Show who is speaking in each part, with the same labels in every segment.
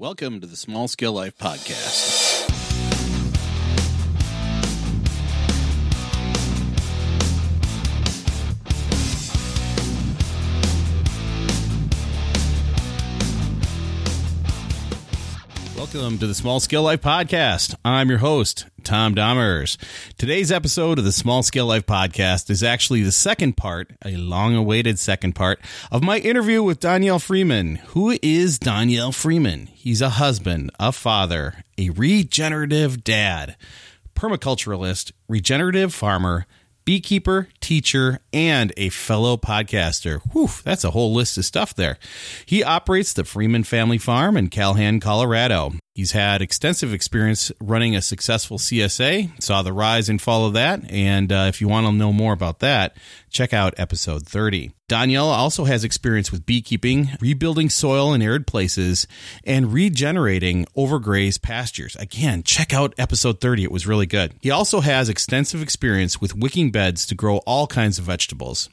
Speaker 1: Welcome to the Small Scale Life Podcast. Welcome to the Small Scale Life Podcast. I'm your host, Tom Dahmers. Today's episode of the Small Scale Life Podcast is actually the second part, a long awaited second part, of my interview with Daniel Freeman. Who is Daniel Freeman? He's a husband, a father, a regenerative dad, permaculturalist, regenerative farmer, beekeeper, teacher, and a fellow podcaster. Whew, that's a whole list of stuff there. He operates the Freeman Family Farm in Calhan, Colorado. He's had extensive experience running a successful CSA, saw the rise and fall of that, and uh, if you want to know more about that, check out episode 30. Daniel also has experience with beekeeping, rebuilding soil in arid places, and regenerating overgrazed pastures. Again, check out episode 30. It was really good. He also has extensive experience with wicking beds to grow all kinds of vegetables.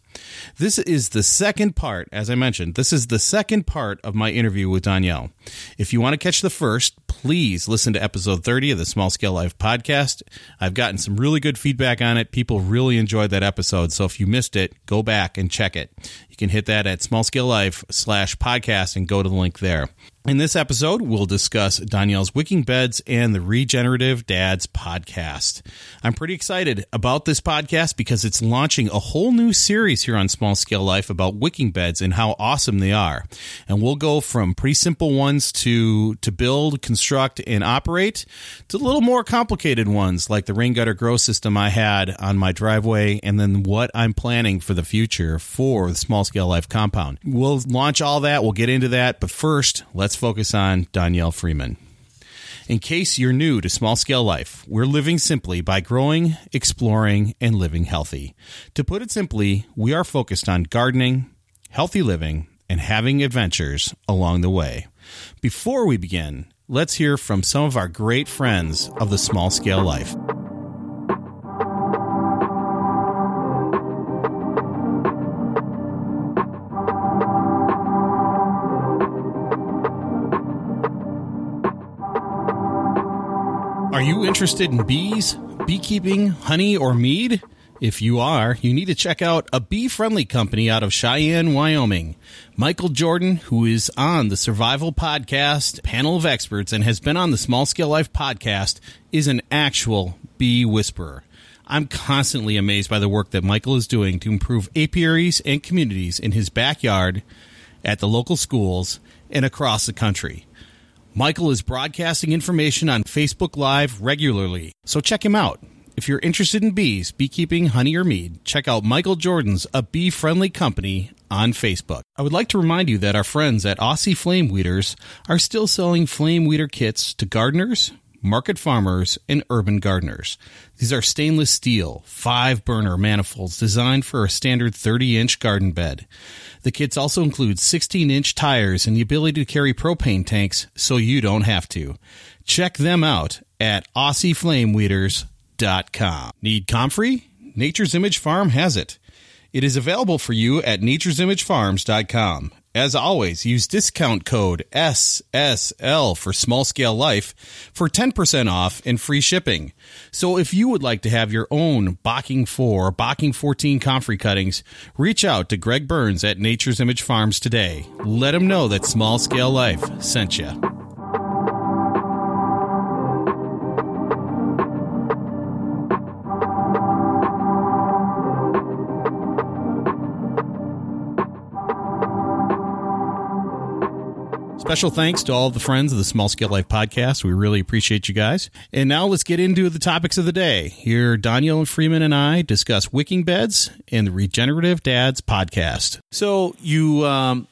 Speaker 1: This is the second part, as I mentioned, this is the second part of my interview with Daniel. If you want to catch the first, please listen to episode 30 of the Small Scale Life podcast. I've gotten some really good feedback on it. People really enjoyed that episode. So if you missed it, go back and check it. You can hit that at Small Scale Life slash podcast and go to the link there. In this episode, we'll discuss Daniel's Wicking Beds and the Regenerative Dads podcast. I'm pretty excited about this podcast because it's launching a whole new series here on Small Scale Life about wicking beds and how awesome they are. And we'll go from pretty simple ones to to build, construct, and operate to a little more complicated ones like the rain gutter grow system I had on my driveway and then what I'm planning for the future for the Small Scale Life compound. We'll launch all that, we'll get into that, but first, let's focus on Daniel Freeman. In case you're new to small scale life, we're living simply by growing, exploring, and living healthy. To put it simply, we are focused on gardening, healthy living, and having adventures along the way. Before we begin, let's hear from some of our great friends of the small scale life. Are you interested in bees, beekeeping, honey, or mead? If you are, you need to check out a bee friendly company out of Cheyenne, Wyoming. Michael Jordan, who is on the Survival Podcast panel of experts and has been on the Small Scale Life podcast, is an actual bee whisperer. I'm constantly amazed by the work that Michael is doing to improve apiaries and communities in his backyard, at the local schools, and across the country. Michael is broadcasting information on Facebook Live regularly, so check him out. If you're interested in bees, beekeeping, honey, or mead, check out Michael Jordan's A Bee Friendly Company on Facebook. I would like to remind you that our friends at Aussie Flame Weeders are still selling flame weeder kits to gardeners, market farmers, and urban gardeners. These are stainless steel, five burner manifolds designed for a standard 30 inch garden bed. The kits also include 16 inch tires and the ability to carry propane tanks so you don't have to. Check them out at AussieFlameweeders.com. Need comfrey? Nature's Image Farm has it. It is available for you at nature'simagefarms.com. As always, use discount code SSL for small scale life for 10% off and free shipping. So if you would like to have your own Bocking 4 Bocking 14 comfrey cuttings, reach out to Greg Burns at Nature's Image Farms today. Let him know that Small Scale Life sent you. Special thanks to all of the friends of the Small Scale Life podcast. We really appreciate you guys. And now let's get into the topics of the day. Here, Daniel Freeman and I discuss wicking beds and the Regenerative Dads podcast. So you um,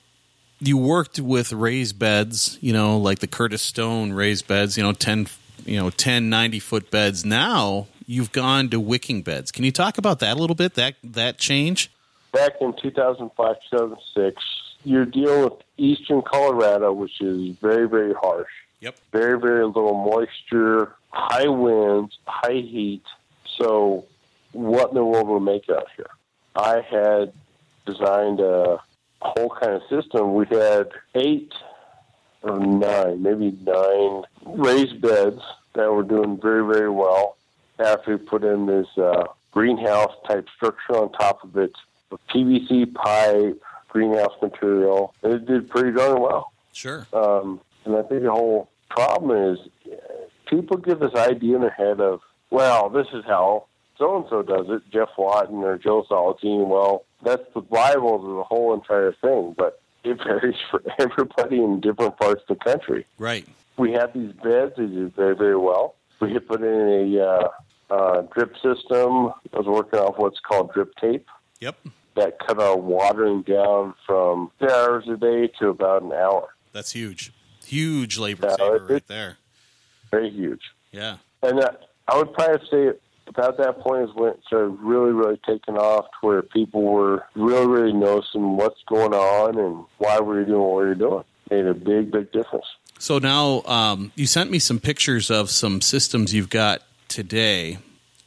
Speaker 1: you worked with raised beds, you know, like the Curtis Stone raised beds, you know, 10, you know, 10, 90 foot beds. Now you've gone to wicking beds. Can you talk about that a little bit? That that change?
Speaker 2: Back in 2005, 2006, you're dealing with eastern Colorado, which is very, very harsh.
Speaker 1: Yep.
Speaker 2: Very, very little moisture, high winds, high heat. So, what in the world will make out here? I had designed a whole kind of system. We had eight or nine, maybe nine raised beds that were doing very, very well after we put in this uh, greenhouse type structure on top of it, with PVC pipe, greenhouse material. And it did pretty darn well.
Speaker 1: Sure.
Speaker 2: Um, and I think the whole problem is people get this idea in their head of, well, this is how so and so does it, Geoff Lawton or Joe Salatin. Well, that's the Bible of the whole entire thing, but it varies for everybody in different parts of the country.
Speaker 1: Right.
Speaker 2: We have these beds; they do very, very well. We had put in a uh, uh, drip system. I was working off what's called drip tape
Speaker 1: Yep.
Speaker 2: That cut our watering down from three hours a day to about an hour.
Speaker 1: That's huge. Huge labor
Speaker 2: Yeah,
Speaker 1: saver right there.
Speaker 2: Very huge.
Speaker 1: Yeah.
Speaker 2: And uh, I would probably say about that point is when it started really, really taking off to where people were really, really noticing what's going on and why we were doing what we were doing. Made a big, big difference.
Speaker 1: So now um, you sent me some pictures of some systems you've got today,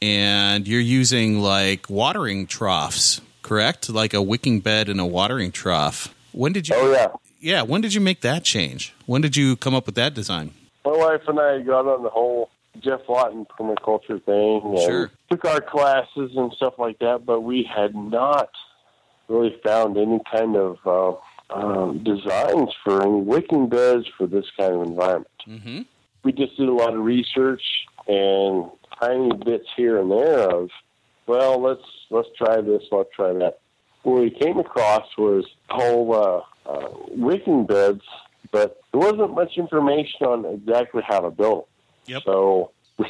Speaker 1: and you're using like watering troughs, correct? Like a wicking bed and a watering trough. When did you?
Speaker 2: Oh, yeah.
Speaker 1: Yeah, When did you make that change? When did you come up with that design?
Speaker 2: My wife and I got on the whole Geoff Lawton permaculture thing and
Speaker 1: Sure.
Speaker 2: took our classes and stuff like that, but we had not really found any kind of uh, um, designs for any wicking beds for this kind of environment.
Speaker 1: Mm-hmm.
Speaker 2: we just did a lot of research and tiny bits here and there of, well, let's let's try this, let's try that. What we came across was whole uh, uh, wicking beds, but there wasn't much information on exactly how to build them.
Speaker 1: Yep.
Speaker 2: So we,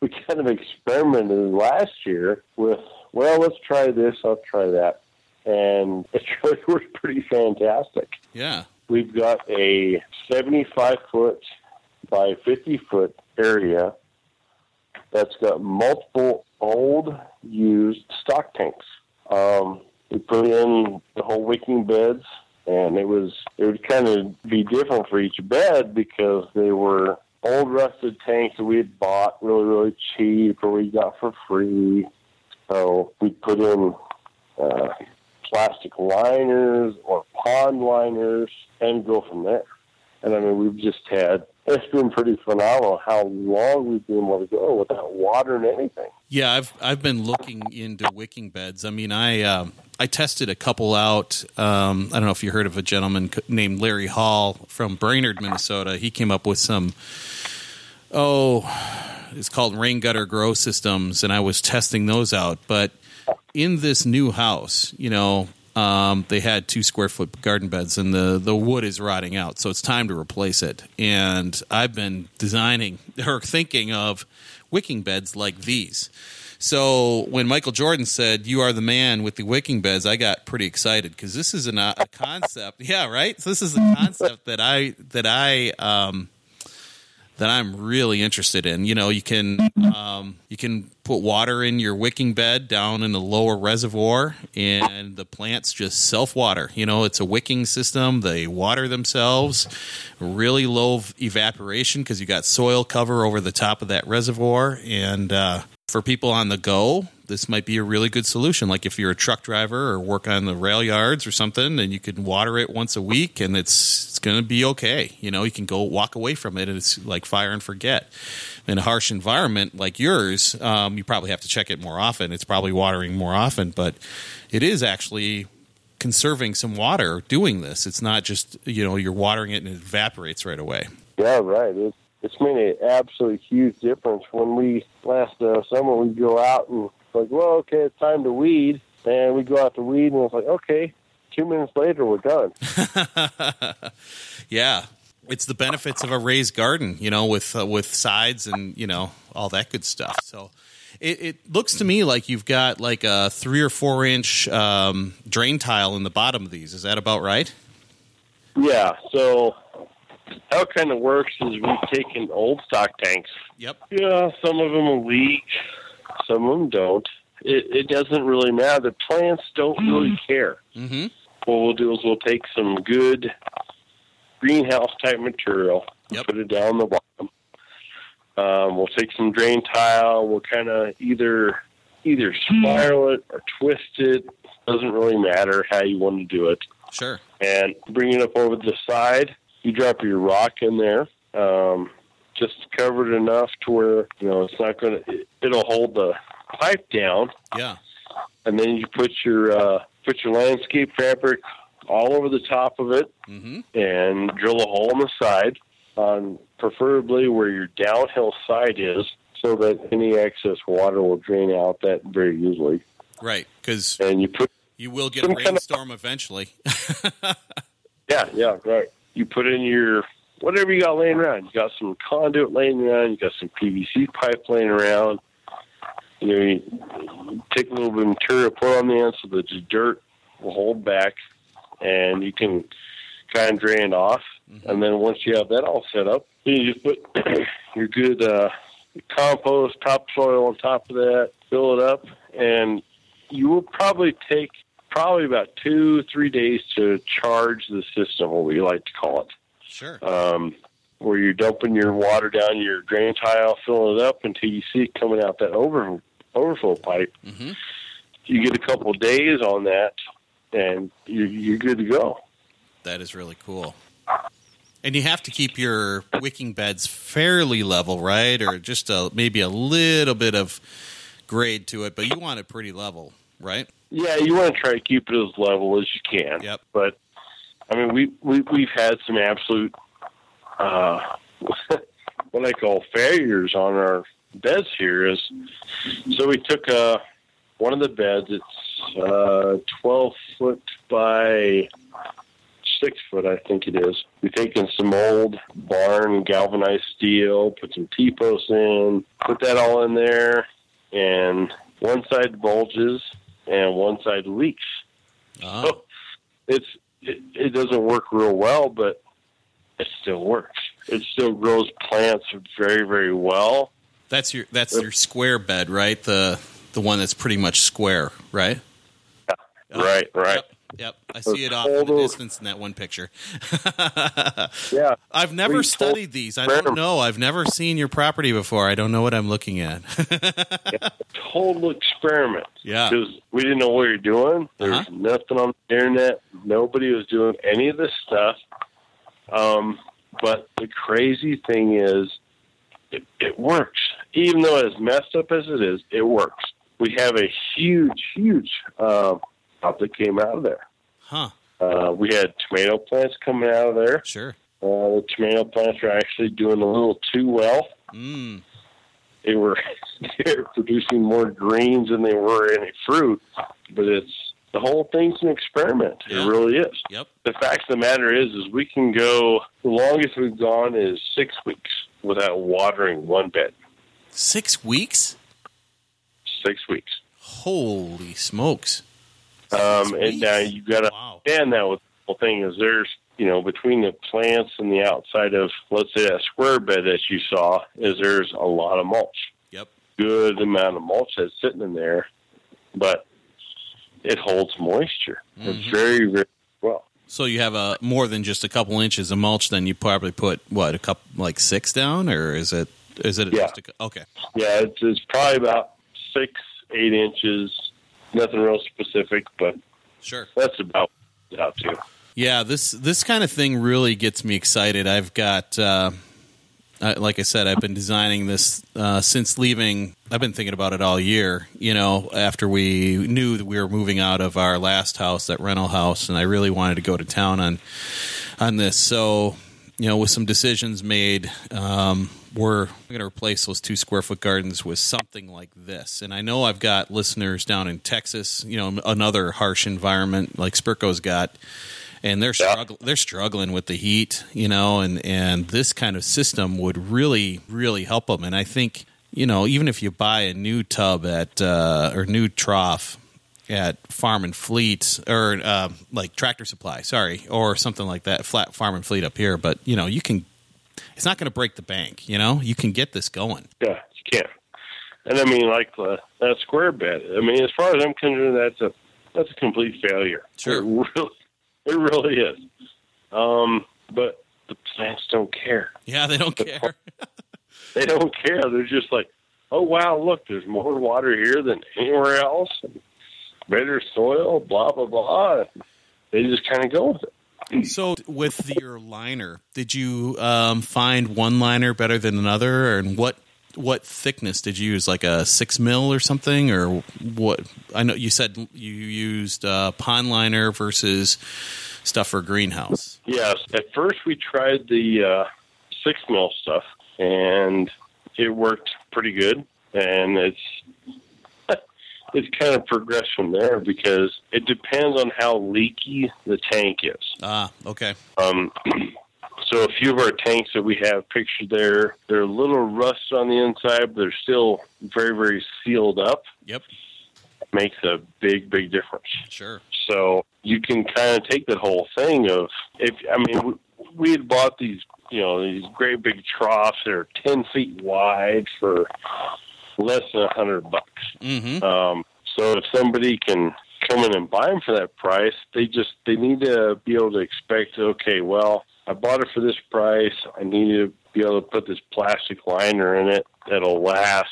Speaker 2: we kind of experimented last year with, well, let's try this, let's try that, and it really worked pretty fantastic.
Speaker 1: Yeah.
Speaker 2: We've got a 75 foot by 50 foot area that's got multiple old used stock tanks. Um, we put in the whole wicking beds, and it was it would kind of be different for each bed because they were old rusted tanks that we had bought really really cheap or we got for free. So we put in uh, plastic liners or pond liners and go from there. And I mean, we've just had, it's been pretty phenomenal how long we've been able to go without water and anything.
Speaker 1: Yeah, I've I've been looking into wicking beds. I mean, I um, I tested a couple out. Um, I don't know if you heard of a gentleman named Larry Hall from Brainerd, Minnesota. He came up with some. Oh, it's called rain gutter grow systems, and I was testing those out. But in this new house, you know, um, they had two square foot garden beds, and the the wood is rotting out, so it's time to replace it. And I've been designing or thinking of wicking beds like these. So when Michael Jordan said, "You are the man with the wicking beds," I got pretty excited because this is an, a concept. Yeah, right. So this is a concept that I that I um, that I'm really interested in. You know, you can um, you can put water in your wicking bed down in the lower reservoir, and the plants just self water. You know, it's a wicking system; they water themselves. Really low evaporation because you got soil cover over the top of that reservoir, and uh, for people on the go. This might be a really good solution. Like if you're a truck driver or work on the rail yards or something, and you can water it once a week, and it's it's going to be okay. You know, you can go walk away from it, and it's like fire and forget. In a harsh environment like yours, um, you probably have to check it more often. It's probably watering more often, but it is actually conserving some water doing this. It's not just you know you're watering it and it evaporates right away.
Speaker 2: Yeah, right. It's, it's made an absolutely huge difference. When we last uh, summer, we go out and it's like, well, okay, it's time to weed. And we go out to weed, and it's like, okay, two minutes later, we're done.
Speaker 1: Yeah, it's the benefits of a raised garden, you know, with uh, with sides and you know all that good stuff. So it, it looks to me like you've got like a three or four inch um, drain tile in the bottom of these. Is that about right?
Speaker 2: Yeah, so how it kind of works is we've taken old stock tanks.
Speaker 1: Yep.
Speaker 2: Yeah, some of them will leak, some of them don't. It, it doesn't really matter. The plants don't really care.
Speaker 1: Mm-hmm.
Speaker 2: What we'll do is we'll take some good greenhouse type material,
Speaker 1: Yep.
Speaker 2: put it down the bottom. Um, we'll take some drain tile. We'll kind of either either spiral it or twist it. Doesn't really matter how you want to do it
Speaker 1: Sure.
Speaker 2: and bring it up over the side. You drop your rock in there, um, just cover it enough to where you know it's not going to. It'll hold the pipe down,
Speaker 1: Yeah.
Speaker 2: and then you put your uh, put your landscape fabric all over the top of it,
Speaker 1: Mm-hmm.
Speaker 2: and drill a hole in the side, on preferably where your downhill side is, so that any excess water will drain out that very easily.
Speaker 1: Right. Because
Speaker 2: And you put
Speaker 1: you will get a
Speaker 2: Some kind of-
Speaker 1: rainstorm eventually.
Speaker 2: Yeah, yeah, right. You put in your whatever you got laying around. You got some conduit laying around. You got some PVC pipe laying around. You know, you take a little bit of material, put on the end so that the dirt will hold back, and you can kind of drain off. And then once you have that all set up, you just put your good uh, compost, topsoil on top of that, fill it up, and you will probably take probably about two, three days to charge the system, what we like to call it.
Speaker 1: Sure.
Speaker 2: Um, where you're dumping your water down your drain tile, filling it up until you see it coming out that over, overflow pipe.
Speaker 1: Mm-hmm.
Speaker 2: You get a couple of days on that, and you're, you're good to go.
Speaker 1: That is really cool. And you have to keep your wicking beds fairly level, right? Or just a, maybe a little bit of grade to it, but you want it pretty level, right?
Speaker 2: Yeah, you want to try to keep it as level as you can.
Speaker 1: Yep.
Speaker 2: But I mean, we, we we've had some absolute uh, what I call failures on our beds here. Is so we took uh, one of the beds. It's uh, twelve foot by six foot, I think it is. We've taken some old barn galvanized steel, put some T posts in, put that all in there, and one side bulges and one side leaks.
Speaker 1: Uh,
Speaker 2: It's it, it doesn't work real well, but it still works. It still grows plants very very well.
Speaker 1: that's your that's your square bed, right? The the one that's pretty much square, right?
Speaker 2: Right, right.
Speaker 1: Yep. I see it off in the distance in that one picture.
Speaker 2: Yeah,
Speaker 1: I've never
Speaker 2: We
Speaker 1: studied these. I don't know. I've never seen your property before. I don't know what I'm looking at.
Speaker 2: total experiment.
Speaker 1: Yeah.
Speaker 2: because we didn't know what we were doing. There's
Speaker 1: Uh-huh.
Speaker 2: nothing on the internet. Nobody was doing any of this stuff. Um, but the crazy thing is, it, it works. Even though as messed up as it is, it works. We have a huge, huge uh, crop that came out of there.
Speaker 1: huh.
Speaker 2: Uh, we had tomato plants coming out of there.
Speaker 1: Sure.
Speaker 2: Uh, the tomato plants are actually doing a little too well.
Speaker 1: Mm.
Speaker 2: They were they were producing more greens than they were any fruit, but it's the whole thing's an experiment.
Speaker 1: Yeah.
Speaker 2: It really is.
Speaker 1: Yep.
Speaker 2: The fact of the matter is, is we can go. The longest we've gone is six weeks without watering one bed.
Speaker 1: Six weeks?
Speaker 2: Six weeks.
Speaker 1: Holy smokes.
Speaker 2: Um, and now you got to
Speaker 1: Wow.
Speaker 2: understand that. With the whole thing is, there's you know between the plants and the outside of let's say that square bed that you saw, is there's a lot of mulch.
Speaker 1: Yep.
Speaker 2: Good amount of mulch that's sitting in there, but it holds moisture. It's
Speaker 1: Mhm.
Speaker 2: very very well.
Speaker 1: So you have a more than just a couple inches of mulch. Then you probably put what a couple like six down, or is it is it
Speaker 2: Yeah.
Speaker 1: a, okay?
Speaker 2: Yeah, it's, it's probably about six eight inches. Nothing real specific, but
Speaker 1: Sure.
Speaker 2: that's about out to.
Speaker 1: Yeah, this this kind of thing really gets me excited. I've got, uh, I, like I said, I've been designing this uh, since leaving. I've been thinking about it all year. You know, after we knew that we were moving out of our last house, that rental house, and I really wanted to go to town on on this. So, you know, with some decisions made, um, we're going to replace those two square foot gardens with something like this. And I know I've got listeners down in Texas. You know, another harsh environment like Spirko's got and they're struggling they're struggling with the heat, you know, and and this kind of system would really really help them. And I think you know even if you buy a new tub at uh, or new trough at Farm and Fleet or uh, like Tractor Supply, sorry, or something like that, flat Farm and Fleet up here, but you know you can. It's not going to break the bank, you know. You can get this going.
Speaker 2: Yeah, you can. And I mean, like uh, that square bed. I mean, as far as I'm concerned, that's a that's a complete failure.
Speaker 1: Sure.
Speaker 2: it really, it really is. Um, but the plants don't care.
Speaker 1: Yeah, they don't care.
Speaker 2: They don't care. They're just like, oh wow, look, there's more water here than anywhere else. And better soil, blah blah blah. They just kind of go with it.
Speaker 1: So, with your liner, did you um, find one liner better than another, and what what thickness did you use? Like a six mil or something, or what? I know you said you used uh, pond liner versus stuff for greenhouse.
Speaker 2: Yes. At first, we tried the uh, six mil stuff, and it worked pretty good. And it's it's kind of progressed from there because it depends on how leaky the tank is.
Speaker 1: Ah, okay.
Speaker 2: Um, so a few of our tanks that we have pictured there, they're a little rust on the inside, but they're still very, very sealed up.
Speaker 1: Yep.
Speaker 2: Makes a big, big difference.
Speaker 1: Sure.
Speaker 2: So you can kind of take that whole thing of if I mean we, we had bought these you know these great big troughs that are ten feet wide for less than a hundred bucks.
Speaker 1: Mm-hmm.
Speaker 2: Um, so if somebody can come in and buy them for that price, they just they need to be able to expect. Okay, well I bought it for this price. I need to be able to put this plastic liner in it that'll last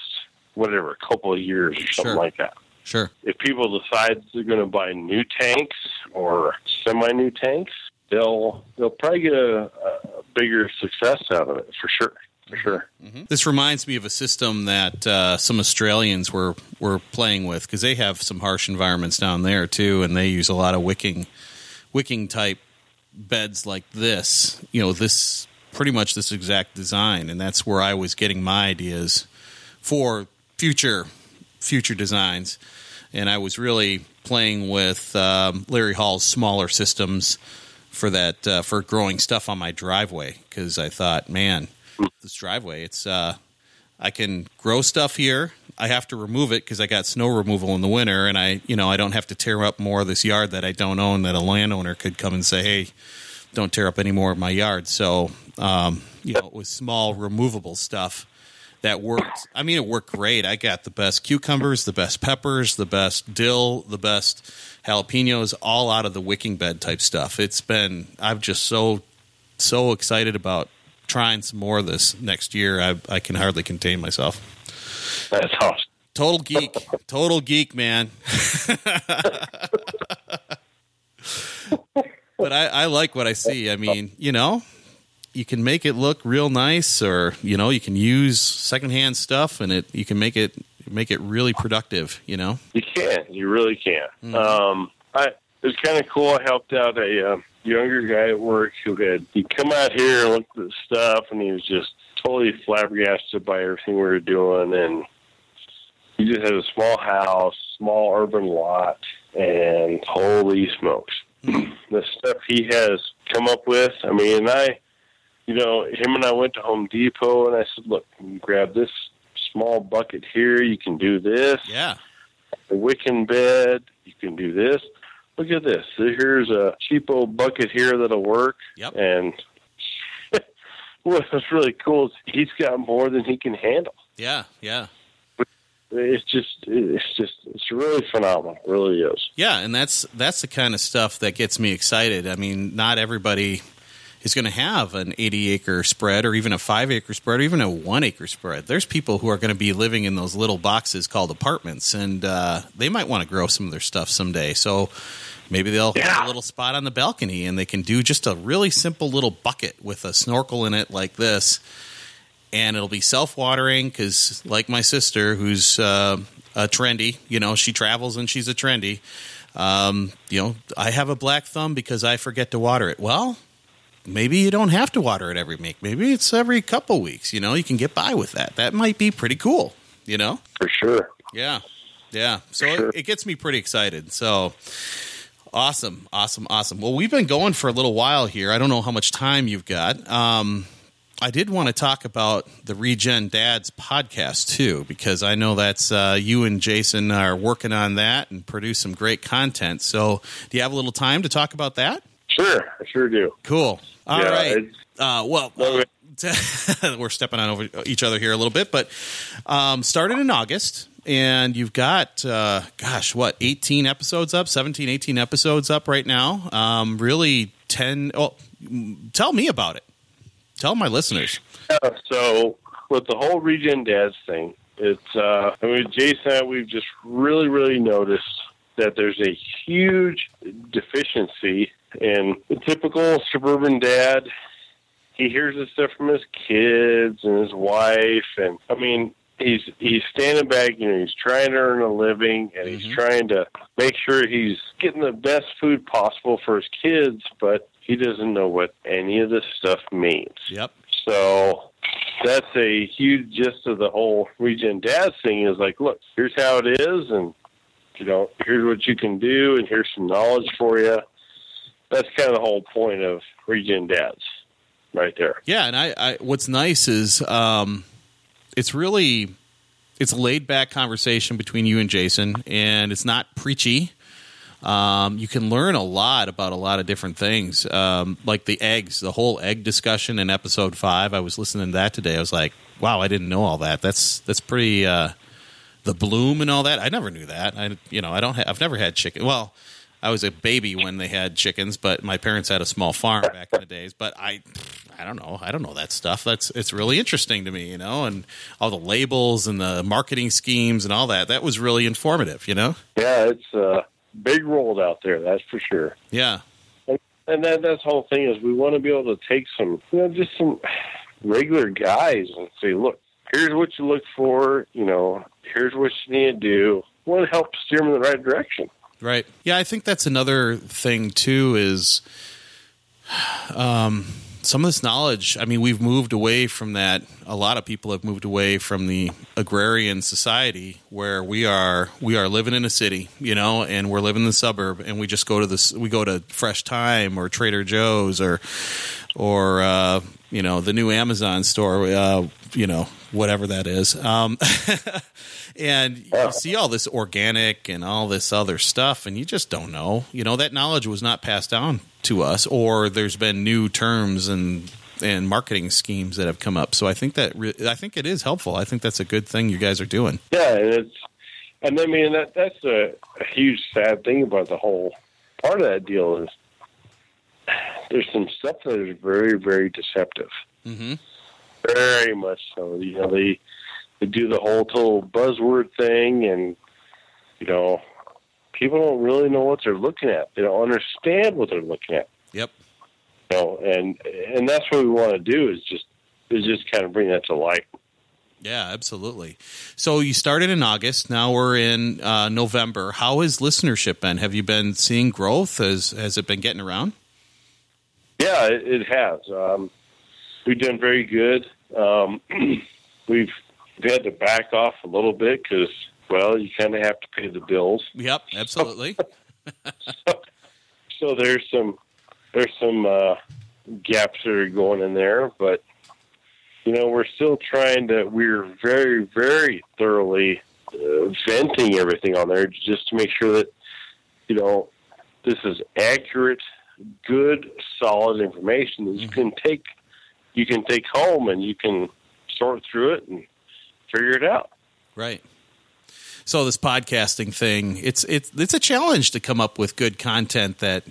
Speaker 2: whatever a couple of years or something
Speaker 1: Sure.
Speaker 2: like that
Speaker 1: Sure.
Speaker 2: if people decide they're going to buy new tanks or semi-new tanks, they'll they'll probably get a, a bigger success out of it for sure. For sure.
Speaker 1: This reminds me of a system that uh, some Australians were were playing with because they have some harsh environments down there too, and they use a lot of wicking wicking type beds like this. You know, this pretty much this exact design, and that's where I was getting my ideas for future future designs. And I was really playing with um, Larry Hall's smaller systems for that uh, for growing stuff on my driveway because I thought, man, this driveway, it's uh, I can grow stuff here. I have to remove it because I got snow removal in the winter, and I, you know, I don't have to tear up more of this yard that I don't own. That a landowner could come and say, "Hey, don't tear up any more of my yard." So, um, you know, it was small removable stuff that worked. I mean, it worked great. I got the best cucumbers, the best peppers, the best dill, the best jalapenos, all out of the wicking bed type stuff. It's been. I'm just so so excited about trying some more of this next year. I, I can hardly contain myself.
Speaker 2: That's awesome.
Speaker 1: Total geek, total geek, man. but I, I like what I see. I mean, you know, you can make it look real nice, or you know, you can use secondhand stuff, and it you can make it make it really productive. You know,
Speaker 2: You can. You really can. Um, I it was kind of cool. I helped out a um, younger guy at work who had he come out here and looked at the stuff, and he was just totally flabbergasted by everything we were doing, and he just had a small house, small urban lot, and holy smokes, hmm. the stuff he has come up with. I mean, and I, you know, him and I went to Home Depot, and I said, "Look, you grab this small bucket here. You can do this."
Speaker 1: yeah,
Speaker 2: a wicking bed. You can do this. Look at this. Here's a cheap old bucket here that'll work.
Speaker 1: Yep.
Speaker 2: And what's really cool is he's got more than he can handle.
Speaker 1: yeah, yeah.
Speaker 2: It's just, it's just, it's really phenomenal. It really is.
Speaker 1: Yeah, and that's that's the kind of stuff that gets me excited. I mean, not everybody is going to have an 80 acre spread or even a 5 acre spread or even a 1 acre spread. There's people who are going to be living in those little boxes called apartments and uh, they might want to grow some of their stuff someday. So maybe they'll have a little spot on the balcony and they can do just a really simple little bucket with a snorkel in it like this. And it'll be self-watering because like my sister who's uh, a trendy you know she travels and she's a trendy um, you know i have a black thumb because i forget to water it. Well maybe you don't have to water it every week. Maybe it's every couple weeks you know you can get by with that. That might be pretty cool you know?
Speaker 2: For sure.
Speaker 1: yeah. Yeah. So
Speaker 2: Sure.
Speaker 1: it, it gets me pretty excited. So awesome awesome awesome well we've been going for a little while here i don't know how much time you've got um, I did want to talk about the Regen Dads podcast too, because I know that's uh, you and Jason are working on that and produce some great content. So, do you have a little time to talk about that?
Speaker 2: Sure. I sure do.
Speaker 1: Cool. All
Speaker 2: Yeah,
Speaker 1: right. Uh, well, we're stepping on over each other here a little bit, but um, started in August, and you've got, uh, gosh, what, 18 episodes up, 17, 18 episodes up right now. Um, really 10. Oh, mm, tell me about it. Tell my listeners.
Speaker 2: Yeah, so with the whole Regen Dads thing, it's uh, I mean Jason we've just really really noticed that there's a huge deficiency And the typical suburban dad, he hears this stuff from his kids and his wife, and I mean, he's he's standing back, you know, he's trying to earn a living, and he's trying to make sure he's getting the best food possible for his kids, but he doesn't know what any of this stuff means.
Speaker 1: Yep.
Speaker 2: So that's a huge gist of the whole Regen Dads thing is like, look, here's how it is, and you know, here's what you can do, and here's some knowledge for you. That's kind of the whole point of Regen Dads, right there.
Speaker 1: Yeah, and I, I what's nice is um, it's really it's a laid back conversation between you and Jason, and it's not preachy. Um, you can learn a lot about a lot of different things, um, like the eggs, the whole egg discussion in episode five. I was listening to that today. I was like, "Wow, I didn't know all that. That's that's pretty." Uh, the bloom and all that. I never knew that. I you know I don't. Ha- I've never had chicken. Well, I was a baby when they had chickens, but my parents had a small farm back in the days. But I, I don't know. I don't know that stuff. That's it's really interesting to me, you know, and all the labels and the marketing schemes and all that. That was really informative, you know.
Speaker 2: Yeah, it's a big world out there, that's for sure.
Speaker 1: Yeah,
Speaker 2: And and that that's the whole thing is we want to be able to take some, you know, just some regular guys and say, look, here's what you look for. You know, here's what you need to do. We want to help steer them in the right direction.
Speaker 1: right. Yeah, I think that's another thing too. Is um, some of this knowledge. I mean, we've moved away from that. A lot of people have moved away from the agrarian society where we are. We are living in a city, you know, and we're living in the suburb, and we just go to this. We go to Fresh Thyme or Trader Joe's or or uh, you know the new Amazon store. Uh, you know whatever that is. Um, and you see all this organic and all this other stuff, and you just don't know. You know that knowledge was not passed down to us, or there's been new terms and and marketing schemes that have come up. So I think that re- I think it is helpful. I think that's a good thing you guys are doing.
Speaker 2: Yeah, and it's and I mean that that's a, a huge sad thing about the whole part of that deal is there's some stuff that is very very deceptive.
Speaker 1: Mm-hmm.
Speaker 2: Very much so. You know, they they do the whole total buzzword thing, and you know, people don't really know what they're looking at. They don't understand what they're looking at.
Speaker 1: Yep.
Speaker 2: You know, and and that's what we want to do is just is just kind of bring that to light.
Speaker 1: Yeah, absolutely. So you started in August. Now we're in uh, November. How has listenership been? Have you been seeing growth? Has has it been getting around?
Speaker 2: Yeah, it, it has. Um, we've done very good. Um, we've we've had to back off a little bit because, well, you kind of have to pay the bills.
Speaker 1: Yep, absolutely.
Speaker 2: So there's some there's some uh, gaps that are going in there, but you know we're still trying to. We're very very thoroughly uh, venting everything on there just to make sure that you know this is accurate, good, solid information that you can take you can take home and you can sort through it and figure it out.
Speaker 1: Right. So this podcasting thing, it's it's it's a challenge to come up with good content that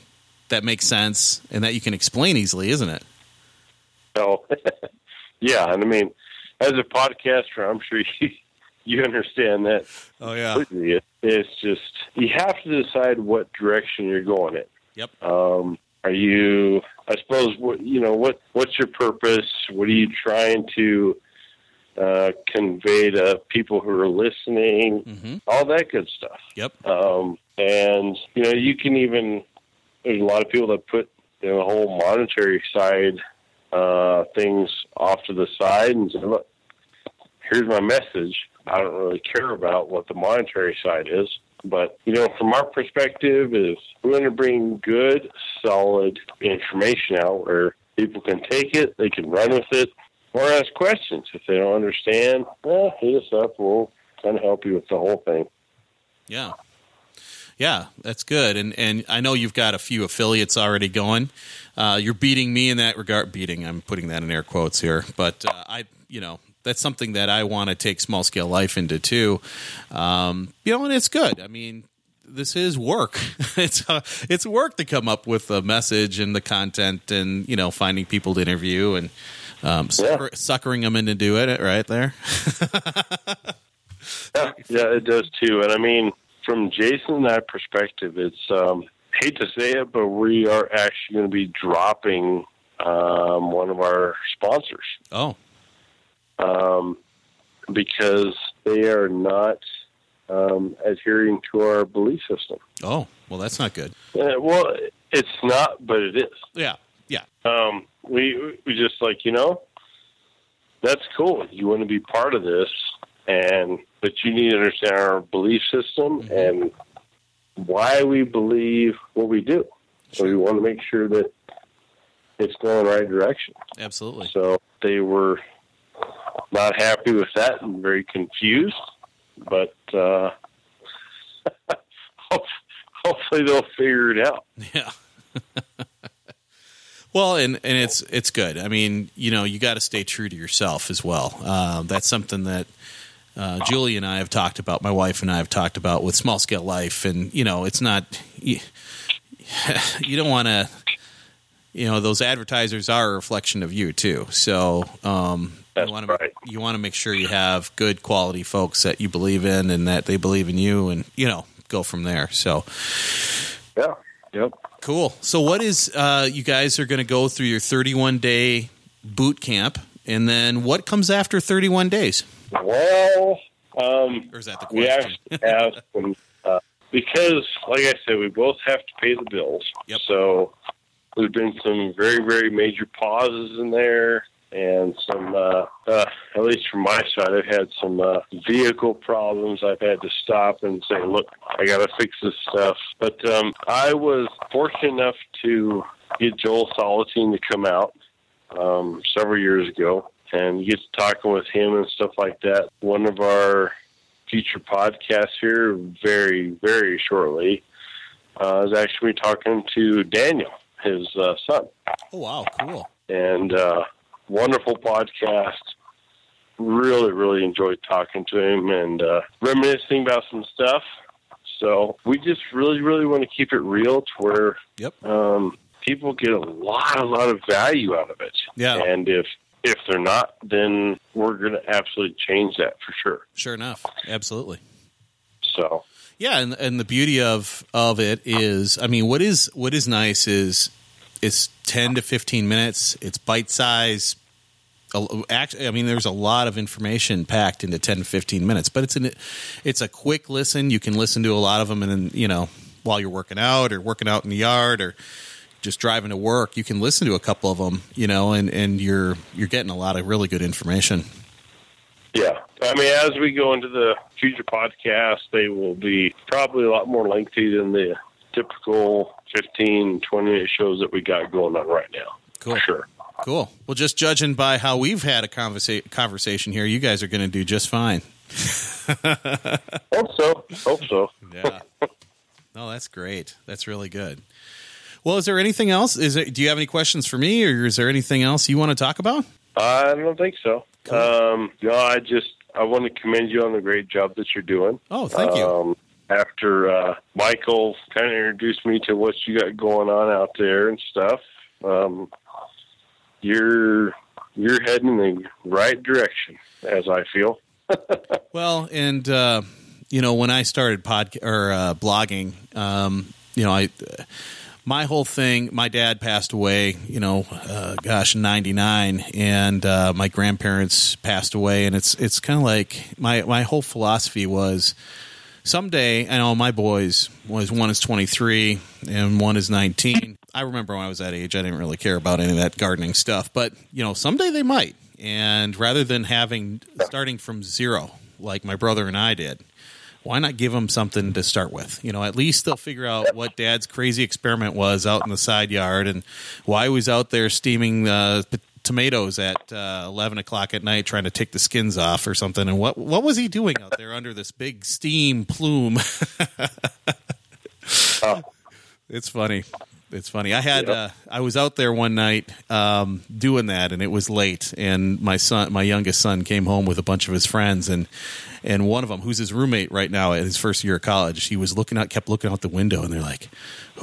Speaker 1: that makes sense and that you can explain easily, isn't it?
Speaker 2: So, yeah, and I mean, as a podcaster, I'm sure you, you understand that.
Speaker 1: Oh yeah.
Speaker 2: It- It's just you have to decide what direction you're going in.
Speaker 1: Yep.
Speaker 2: Um, are you? I suppose what you know. What What's your purpose? What are you trying to uh, convey to people who are listening?
Speaker 1: hmm
Speaker 2: All that good stuff.
Speaker 1: Yep.
Speaker 2: Um, and you know, you can even there's a lot of people that put you know, the whole monetary side uh, things off to the side and say, look, here's my message. I don't really care about what the monetary side is. But, you know, from our perspective is we want to bring good, solid information out where people can take it, they can run with it, or ask questions. If they don't understand, well, hit us up. We'll kind of help you with the whole thing.
Speaker 1: Yeah. Yeah, that's good. And and I know you've got a few affiliates already going. Uh, you're beating me in that regard. Beating, I'm putting that in air quotes here, but uh, I, you know, that's something that I want to take small scale life into too. Um, you know, and it's good. I mean, this is work. it's uh, it's work to come up with the message and the content, and you know, finding people to interview and um, sucker, suckering them into do it right there.
Speaker 2: Yeah, yeah, it does too. And I mean, from Jason and I perspective, it's um, hate to say it, but we are actually going to be dropping um, one of our sponsors
Speaker 1: Oh,
Speaker 2: um, because they are not um, adhering to our belief system.
Speaker 1: oh, well, that's not good.
Speaker 2: Uh, well, it's not, but it is.
Speaker 1: Yeah, yeah,
Speaker 2: Um, we we just like you know, that's cool. You want to be part of this, and but you need to understand our belief system and why we believe what we do. So we want to make sure that it's going the right direction.
Speaker 1: absolutely.
Speaker 2: So they were not happy with that and very confused, but uh, hopefully they'll figure it out.
Speaker 1: Yeah. well, and and it's it's good. I mean, you know, you got to stay true to yourself as well. Um, that's something that uh, Julie and I have talked about. My wife and I have talked about with small scale life, and you know, it's not you, you don't want to. You know, those advertisers are a reflection of you too. So um,
Speaker 2: That's
Speaker 1: you want to
Speaker 2: right.
Speaker 1: you want to make sure you have good quality folks that you believe in and that they believe in you, and you know, go from there. So.
Speaker 2: Yeah. Yep.
Speaker 1: Cool. So, what is uh, you guys are going to go through your 31 day boot camp, and then what comes after 31 days?
Speaker 2: Well, um,
Speaker 1: Or is that the
Speaker 2: we
Speaker 1: question?
Speaker 2: actually have some uh, because, like I said, we both have to pay the bills.
Speaker 1: Yep.
Speaker 2: So there's been some very, very major pauses in there, and some, uh, uh, at least from my side, I've had some uh, vehicle problems. I've had to stop and say, "Look, I got to fix this stuff." But um, I was fortunate enough to get Joel Salatin to come out um, several years ago and get to talking with him and stuff like that. One of our future podcasts here, very, very shortly, uh, is actually talking to Daniel, his uh, son.
Speaker 1: Oh, wow. Cool.
Speaker 2: And uh, wonderful podcast. Really, really enjoyed talking to him and uh, reminiscing about some stuff. So we just really, really want to keep it real to where
Speaker 1: Yep.
Speaker 2: um, people get a lot, a lot of value out of it.
Speaker 1: Yeah.
Speaker 2: And if if they're not, then we're going to absolutely change that for sure.
Speaker 1: Sure enough. Absolutely.
Speaker 2: So
Speaker 1: Yeah, and and the beauty of of it is, I mean, what is what is nice is it's 10 to 15 minutes. It's bite size. Actually, I mean, there's a lot of information packed into 10 to 15 minutes, but it's an it's a quick listen. You can listen to a lot of them, and then you know while you're working out or working out in the yard or just driving to work, you can listen to a couple of them. You know, and and you're you're getting a lot of really good information.
Speaker 2: yeah, I mean, as we go into the future podcasts, they will be probably a lot more lengthy than the typical 15, 20 shows that we got going on right now.
Speaker 1: Cool.
Speaker 2: For sure.
Speaker 1: Cool. Well, just judging by how we've had a conversa- conversation here, you guys are going to do just fine.
Speaker 2: Hope so. Hope so.
Speaker 1: Yeah. no, that's great. That's really good. Well, is there anything else? Is there, do you have any questions for me, or is there anything else you want to talk about?
Speaker 2: I don't think so. Um, no, I just I want to commend you on the great job that you're doing.
Speaker 1: Oh, thank you.
Speaker 2: Um, after uh, Michael kind of introduced me to what you got going on out there and stuff, um, you're you're heading in the right direction, as I feel.
Speaker 1: Well, and uh, you know, when I started pod or uh, blogging, um, you know, I my whole thing. My dad passed away. You know, uh, gosh, ninety nine, and uh, my grandparents passed away, and it's it's kind of like my my whole philosophy was someday. I know my boys was one is twenty three and one is nineteen. I remember when I was that age, I didn't really care about any of that gardening stuff, but you know, someday they might. And rather than having starting from zero like my brother and I did, why not give them something to start with? You know, at least they'll figure out what Dad's crazy experiment was out in the side yard and why he was out there steaming uh, tomatoes at uh, eleven o'clock at night trying to take the skins off or something. And what what was he doing out there under this big steam plume? It's funny. It's funny. I had
Speaker 2: Yeah.
Speaker 1: uh, I was out there one night um, doing that, and it was late. And my son, my youngest son, came home with a bunch of his friends, and and one of them, who's his roommate right now at his first year of college, he was looking out, kept looking out the window, and they're like,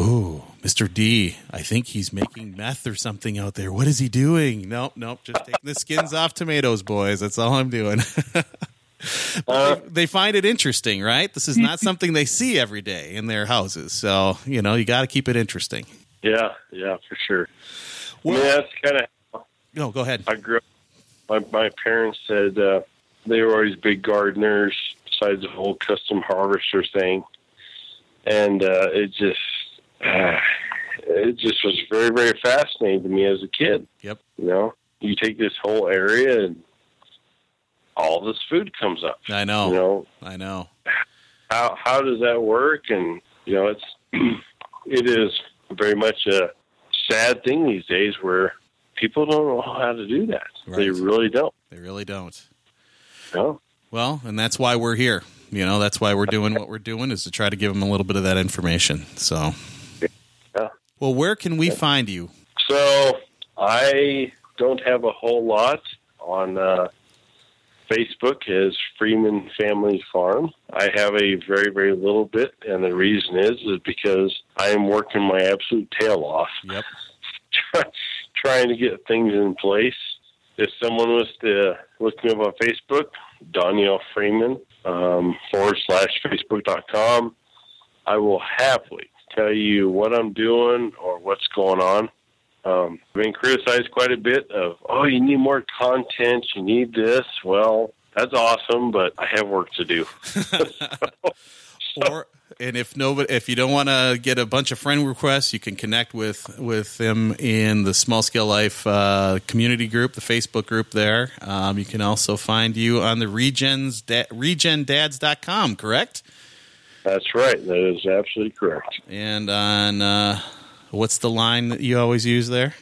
Speaker 1: "Ooh, Mister D, I think he's making meth or something out there. What is he doing? Nope, nope, just taking the skins off tomatoes, boys. That's all I'm doing."
Speaker 2: Uh,
Speaker 1: they, they find it interesting, right? This is not something they see every day in their houses. So, you know, you got to keep it interesting.
Speaker 2: yeah, yeah, for sure.
Speaker 1: Well-
Speaker 2: mean, that's kind of
Speaker 1: No, go ahead.
Speaker 2: I grew up. My my parents said uh, they were always big gardeners, besides the whole custom harvester thing, and uh, it just uh, it just was very very fascinating to me as a kid.
Speaker 1: Yep.
Speaker 2: You know, you take this whole area and all this food comes up.
Speaker 1: I know.
Speaker 2: You know,
Speaker 1: I know.
Speaker 2: how how does that work? And you know, it's it is very much a sad thing these days where people don't know how to do that. They really don't.
Speaker 1: They really don't.
Speaker 2: Know?
Speaker 1: Well, and that's why we're here. You know, that's why we're doing what we're doing is to try to give them a little bit of that information. So,
Speaker 2: Yeah.
Speaker 1: well, where can we find you?
Speaker 2: So I don't have a whole lot on uh, Facebook as Freeman Family Farm. I have a very very little bit, and the reason is is because I am working my absolute tail off
Speaker 1: Yep.
Speaker 2: trying to get things in place. If someone was to look me up on Facebook, Daniel Freeman um, forward slash Facebook.com, I will happily tell you what I'm doing or what's going on. Um, I've been criticized quite a bit of, oh, you need more content, you need this. Well, that's awesome, but I have work to do.
Speaker 1: Or and if nobody, if you don't want to get a bunch of friend requests, you can connect with with them in the Small Scale Life uh, community group, the Facebook group. There, um, you can also find you on the Regens da, RegenDads.com, correct?
Speaker 2: That's right. That is absolutely correct.
Speaker 1: And on uh, what's the line that you always use there?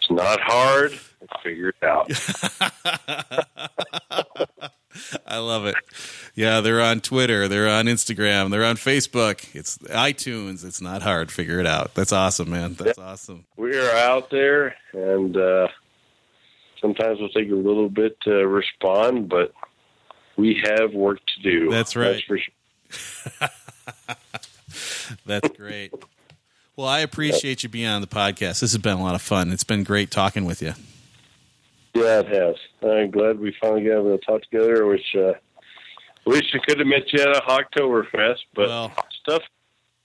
Speaker 2: It's not hard. Figure it out.
Speaker 1: I love it. Yeah, they're on Twitter, they're on Instagram, they're on Facebook. It's iTunes. It's not hard. Figure it out. That's awesome, man. That's awesome.
Speaker 2: we are out there, and uh, sometimes we'll take a little bit to respond, but we have work to do.
Speaker 1: That's right.
Speaker 2: for sure.
Speaker 1: That's great. Well, I appreciate you being on the podcast. This has been a lot of fun. It's been great talking with you.
Speaker 2: Yeah, it has. I'm glad we finally got able to talk together. Wish, uh, wish I could have met you at a Oktoberfest, but
Speaker 1: Well-
Speaker 2: stuff,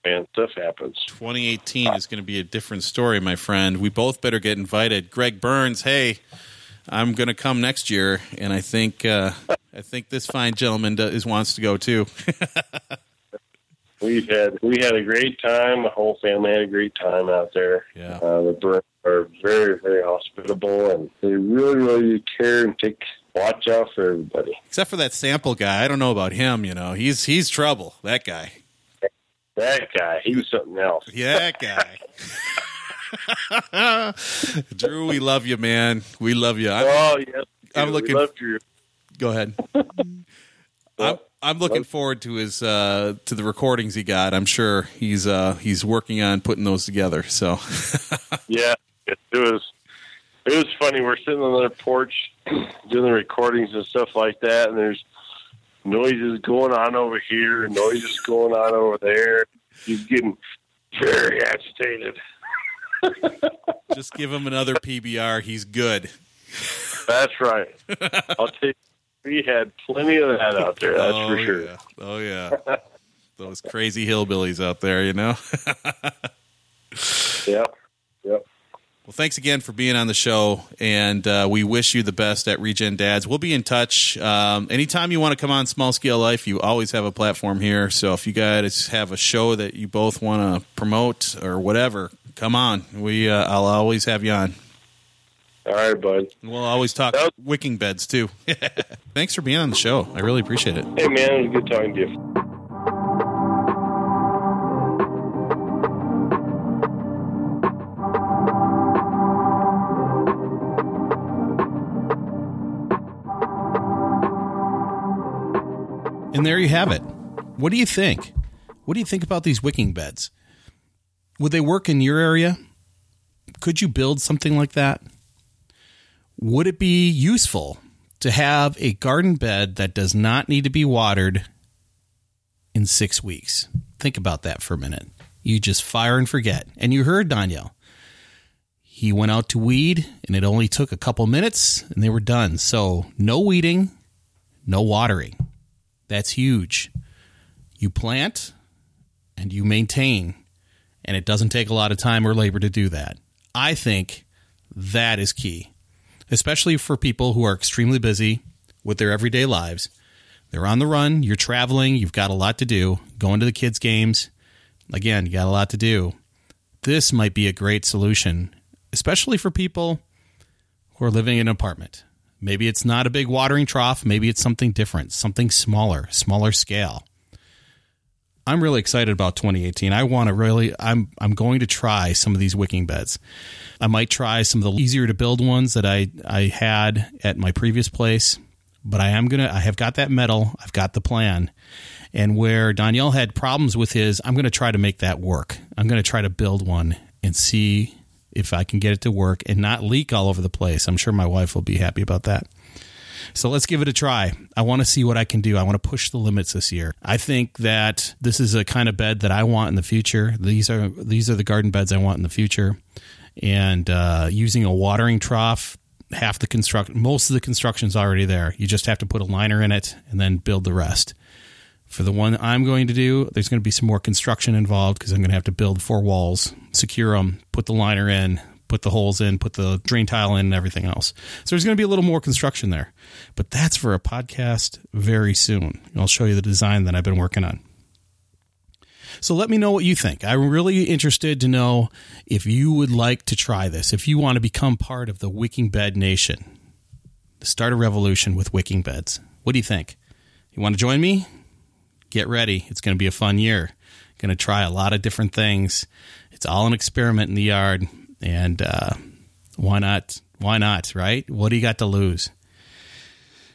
Speaker 2: man, stuff happens.
Speaker 1: 2018 is going to be a different story, my friend. We both better get invited. Greg Burns, hey, I'm going to come next year, and I think uh, I think this fine gentleman does, wants to go too.
Speaker 2: We've had we had a great time. The whole family had a great time out there.
Speaker 1: Yeah.
Speaker 2: Uh, the Burns are very, very hospitable, and they really, really care and take watch out for everybody.
Speaker 1: Except for that sample guy, I don't know about him. You know, he's he's trouble. That guy.
Speaker 2: That guy, he was something else.
Speaker 1: Yeah, that guy. Drew, we love you, man. We love you. I'm,
Speaker 2: oh yes,
Speaker 1: I'm
Speaker 2: We
Speaker 1: looking- go ahead. I'm, I'm looking forward to his uh, to the recordings he got. I'm sure he's uh, he's working on putting those together. So
Speaker 2: Yeah, it, was. It was funny. We're sitting on the porch doing the recordings and stuff like that, and there's noises going on over here, and noises going on over there. He's getting very agitated.
Speaker 1: just give him another PBR. He's good.
Speaker 2: That's right. I'll you, we had plenty of that out there. That's
Speaker 1: oh,
Speaker 2: for sure.
Speaker 1: Yeah. Oh yeah. Those crazy hillbillies out there, you know.
Speaker 2: Yep. Yep.
Speaker 1: Well, thanks again for being on the show, and uh, we wish you the best at Regen Dads. We'll be in touch. Um, anytime you want to come on Small Scale Life, you always have a platform here. So if you guys have a show that you both want to promote or whatever, come on. We uh, I'll always have you on.
Speaker 2: All right, bud.
Speaker 1: We'll always talk
Speaker 2: That
Speaker 1: wicking beds too. thanks for being on the show. I really appreciate it.
Speaker 2: Hey, man, it was good talking to you.
Speaker 1: And there you have it. What do you think? What do you think about these wicking beds? Would they work in your area? Could you build something like that? Would it be useful to have a garden bed that does not need to be watered in six weeks? Think about that for a minute. You just fire and forget. And you heard Daniel. He went out to weed, and it only took a couple minutes, and they were done. So, no weeding, no watering. That's huge. You plant and you maintain, and it doesn't take a lot of time or labor to do that. I think that is key, especially for people who are extremely busy with their everyday lives. They're on the run, you're traveling, you've got a lot to do, going to the kids' games. Again, you got a lot to do. This might be a great solution, especially for people who are living in an apartment. Maybe it's not a big watering trough, maybe it's something different, something smaller, smaller scale. I'm really excited about 2018. I want to really I'm I'm going to try some of these wicking beds. I might try some of the easier to build ones that I I had at my previous place, but I am going to I have got that metal, I've got the plan. And where Daniel had problems with his, I'm going to try to make that work. I'm going to try to build one and see if I can get it to work and not leak all over the place. I'm sure my wife will be happy about that. So let's give it a try. I want to see what I can do. I want to push the limits this year. I think that this is a kind of bed that I want in the future. These are these are the garden beds I want in the future. And uh, using a watering trough, half the construct, most of the construction is already there. You just have to put a liner in it and then build the rest. For the one I'm going to do, there's going to be some more construction involved because I'm going to have to build four walls, secure them, put the liner in, put the holes in, put the drain tile in, and everything else. So there's going to be a little more construction there. But that's for a podcast very soon. I'll show you the design that I've been working on. So let me know what you think. I'm really interested to know if you would like to try this, if you want to become part of the Wicking Bed Nation, start a revolution with wicking beds. What do you think? You want to join me? Get ready. It's going to be a fun year. Going to try a lot of different things. It's all an experiment in the yard. And uh, why not? Why not? Right? What do you got to lose?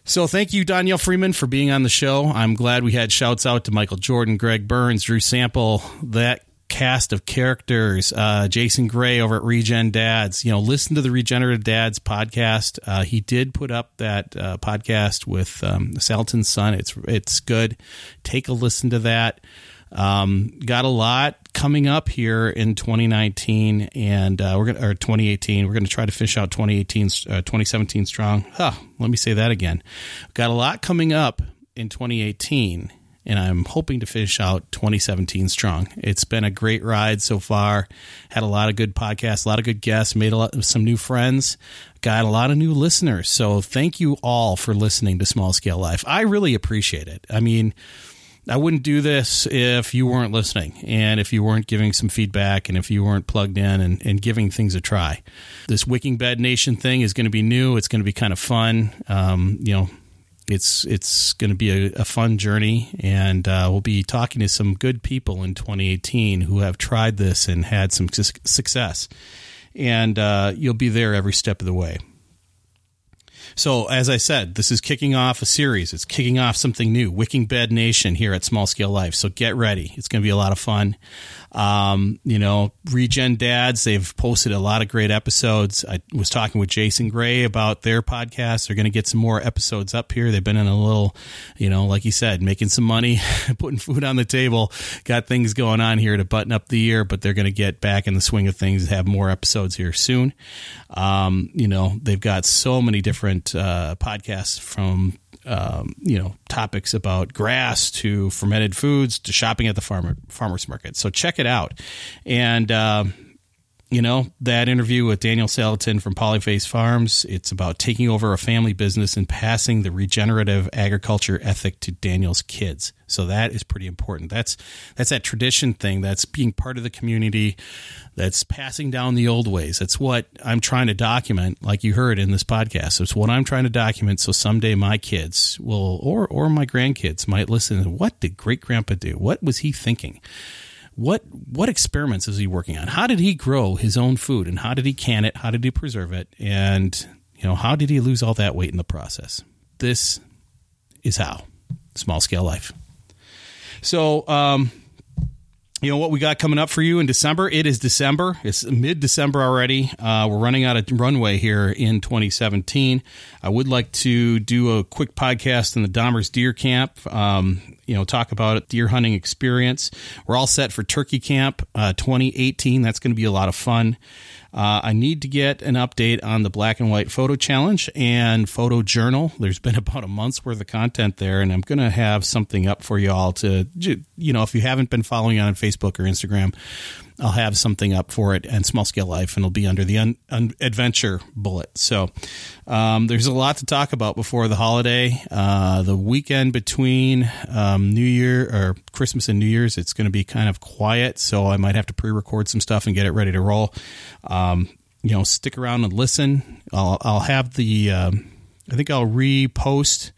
Speaker 1: So thank you, Daniel Freeman, for being on the show. I'm glad we had shouts out to Michael Jordan, Greg Burns, Drew Sample, that cast of characters, uh, Jason Gray over at Regen Dads. You know, listen to the Regenerative Dads podcast. Uh, he did put up that uh, podcast with um, Salatin's son. It's it's good. Take a listen to that. Um, got a lot coming up here in 2019 and uh, we're going or 2018 we're going to try to fish out 2018 uh, 2017 strong. Huh, let me say that again. Got a lot coming up in 2018 and i'm hoping to finish out 2017 strong. It's been a great ride so far. Had a lot of good podcasts a lot of good guests made a lot of some new friends got a lot of new listeners. So thank you all for listening to small scale life. I really appreciate it. I mean I wouldn't do this if you weren't listening and if you weren't giving some feedback and if you weren't plugged in and, and giving things a try. This Wicking Bed Nation thing is going to be new. It's going to be kind of fun. Um, you know, it's it's going to be a, a fun journey, and uh, we'll be talking to some good people in 2018 who have tried this and had some su- success. And uh, you'll be there every step of the way. So, as I said, this is kicking off a series. It's kicking off something new, Wicking Bed Nation here at Small Scale Life. So, get ready. It's going to be a lot of fun. Um, you know, Regen Dads, they've posted a lot of great episodes. I was talking with Jason Gray about their podcast. They're going to get some more episodes up here. They've been in a little, you know, like you said, making some money, putting food on the table, got things going on here to button up the year, but they're going to get back in the swing of things, and have more episodes here soon. Um, you know, they've got so many different uh, podcasts from um, you know topics about grass to fermented foods to shopping at the farmer farmers market. So check it out, and uh, you know that interview with Daniel Salatin from Polyface Farms. It's about taking over a family business and passing the regenerative agriculture ethic to Daniel's kids. So that is pretty important. That's that's that tradition thing. That's being part of the community. That's passing down the old ways. That's what I'm trying to document, like you heard in this podcast. It's what I'm trying to document so someday my kids will or or my grandkids might listen what did great grandpa do? What was he thinking? What what experiments is he working on? How did he grow his own food and how did he can it? How did he preserve it? And you know, how did he lose all that weight in the process? This is how small scale life. So, um, you know what we got coming up for you in December? It is December. It's mid December already. Uh, we're running out of runway here in 2017. I would like to do a quick podcast in the Dahmer's Deer Camp. Um, you know, talk about deer hunting experience. We're all set for Turkey Camp uh, 2018. That's going to be a lot of fun. Uh, I need to get an update on the black and white photo challenge and photo journal. There's been about a month's worth of content there, and I'm going to have something up for you all to, you know, if you haven't been following on Facebook or Instagram, I'll have something up for it and small scale life, and it'll be under the un, un, adventure bullet. So um, there's a lot to talk about before the holiday. Uh, the weekend between um, New Year or Christmas and New Year's, it's going to be kind of quiet, so I might have to pre-record some stuff and get it ready to roll. Um, you know, stick around and listen. I'll, I'll have the. Um, I think I'll repost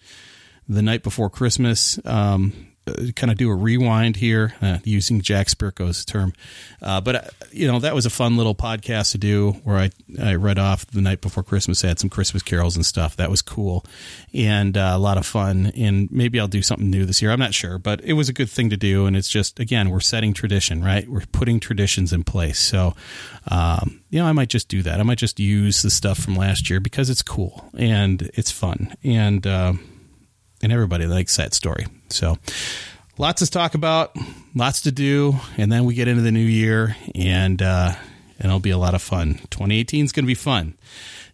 Speaker 1: the night before Christmas um, kind of do a rewind here, uh, using Jack Spirko's term. Uh, but, uh, you know, that was a fun little podcast to do where I, I read off the night before Christmas, had some Christmas carols and stuff. That was cool and uh, a lot of fun. And maybe I'll do something new this year. I'm not sure, but it was a good thing to do. And it's just, again, we're setting tradition, right? We're putting traditions in place. So, um, you know, I might just do that. I might just use the stuff from last year because it's cool and it's fun. And, uh, and everybody likes that story. So, lots to talk about, lots to do, and then we get into the new year, and uh, and it'll be a lot of fun. 2018 is going to be fun.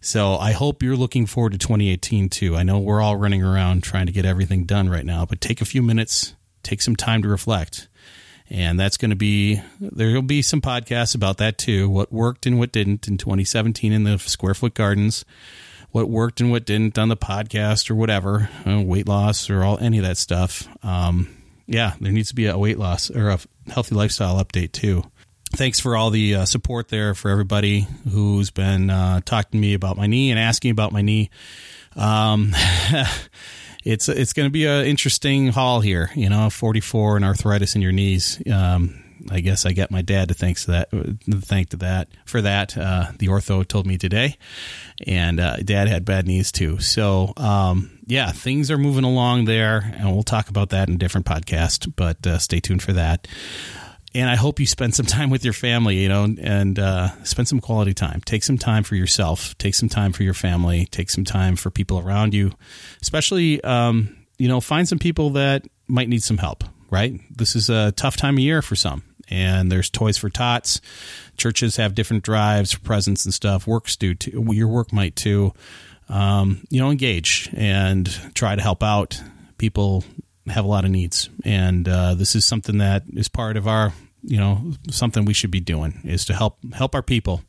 Speaker 1: So I hope you're looking forward to 2018 too. I know we're all running around trying to get everything done right now, but take a few minutes, take some time to reflect. And that's going to be, there'll be some podcasts about that too. What worked and what didn't in 2017 in the Square Foot Gardens what worked and what didn't on the podcast or whatever, uh, weight loss or all any of that stuff. Um, yeah, there needs to be a weight loss or a healthy lifestyle update too. Thanks for all the uh, support there for everybody who's been uh, talking to me about my knee and asking about my knee. Um, it's it's going to be an interesting haul here. You know, 44 and arthritis in your knees. Um, I guess I get my dad to thanks to that thank to that for that. Uh, the ortho told me today, and uh, dad had bad knees too. So um, yeah, things are moving along there, and we'll talk about that in a different podcast. But uh, stay tuned for that. And I hope you spend some time with your family, you know, and uh, spend some quality time. Take some time for yourself. Take some time for your family. Take some time for people around you, especially, um, you know, find some people that might need some help right? This is a tough time of year for some and there's Toys for Tots. Churches have different drives for presents and stuff. Works do too. Your work might too. Um, you know, engage and try to help out. People have a lot of needs, and uh, this is something that is part of our you know something we should be doing is to help help our people.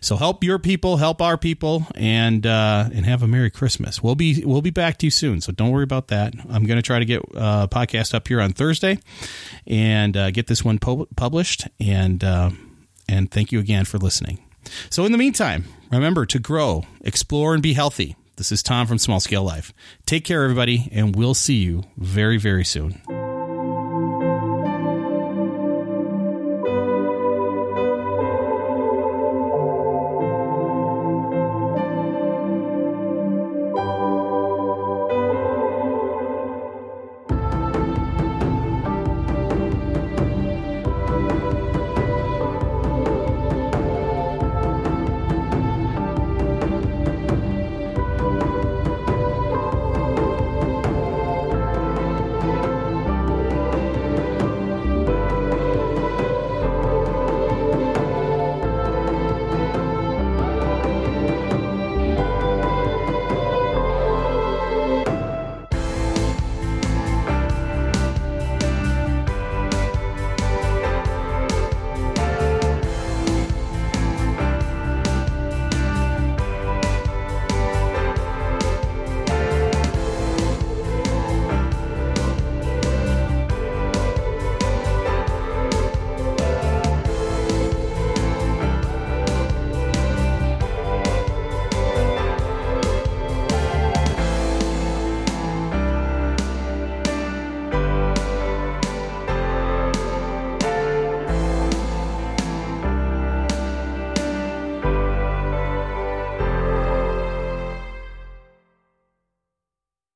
Speaker 1: So help your people help our people and uh, and have a merry christmas. We'll be we'll be back to you soon so don't worry about that. I'm going to try to get a uh, podcast up here on thursday and uh, get this one published and uh, and thank you again for listening. So in the meantime remember to grow explore and be healthy. This is tom from small scale life. Take care everybody and we'll see you very very soon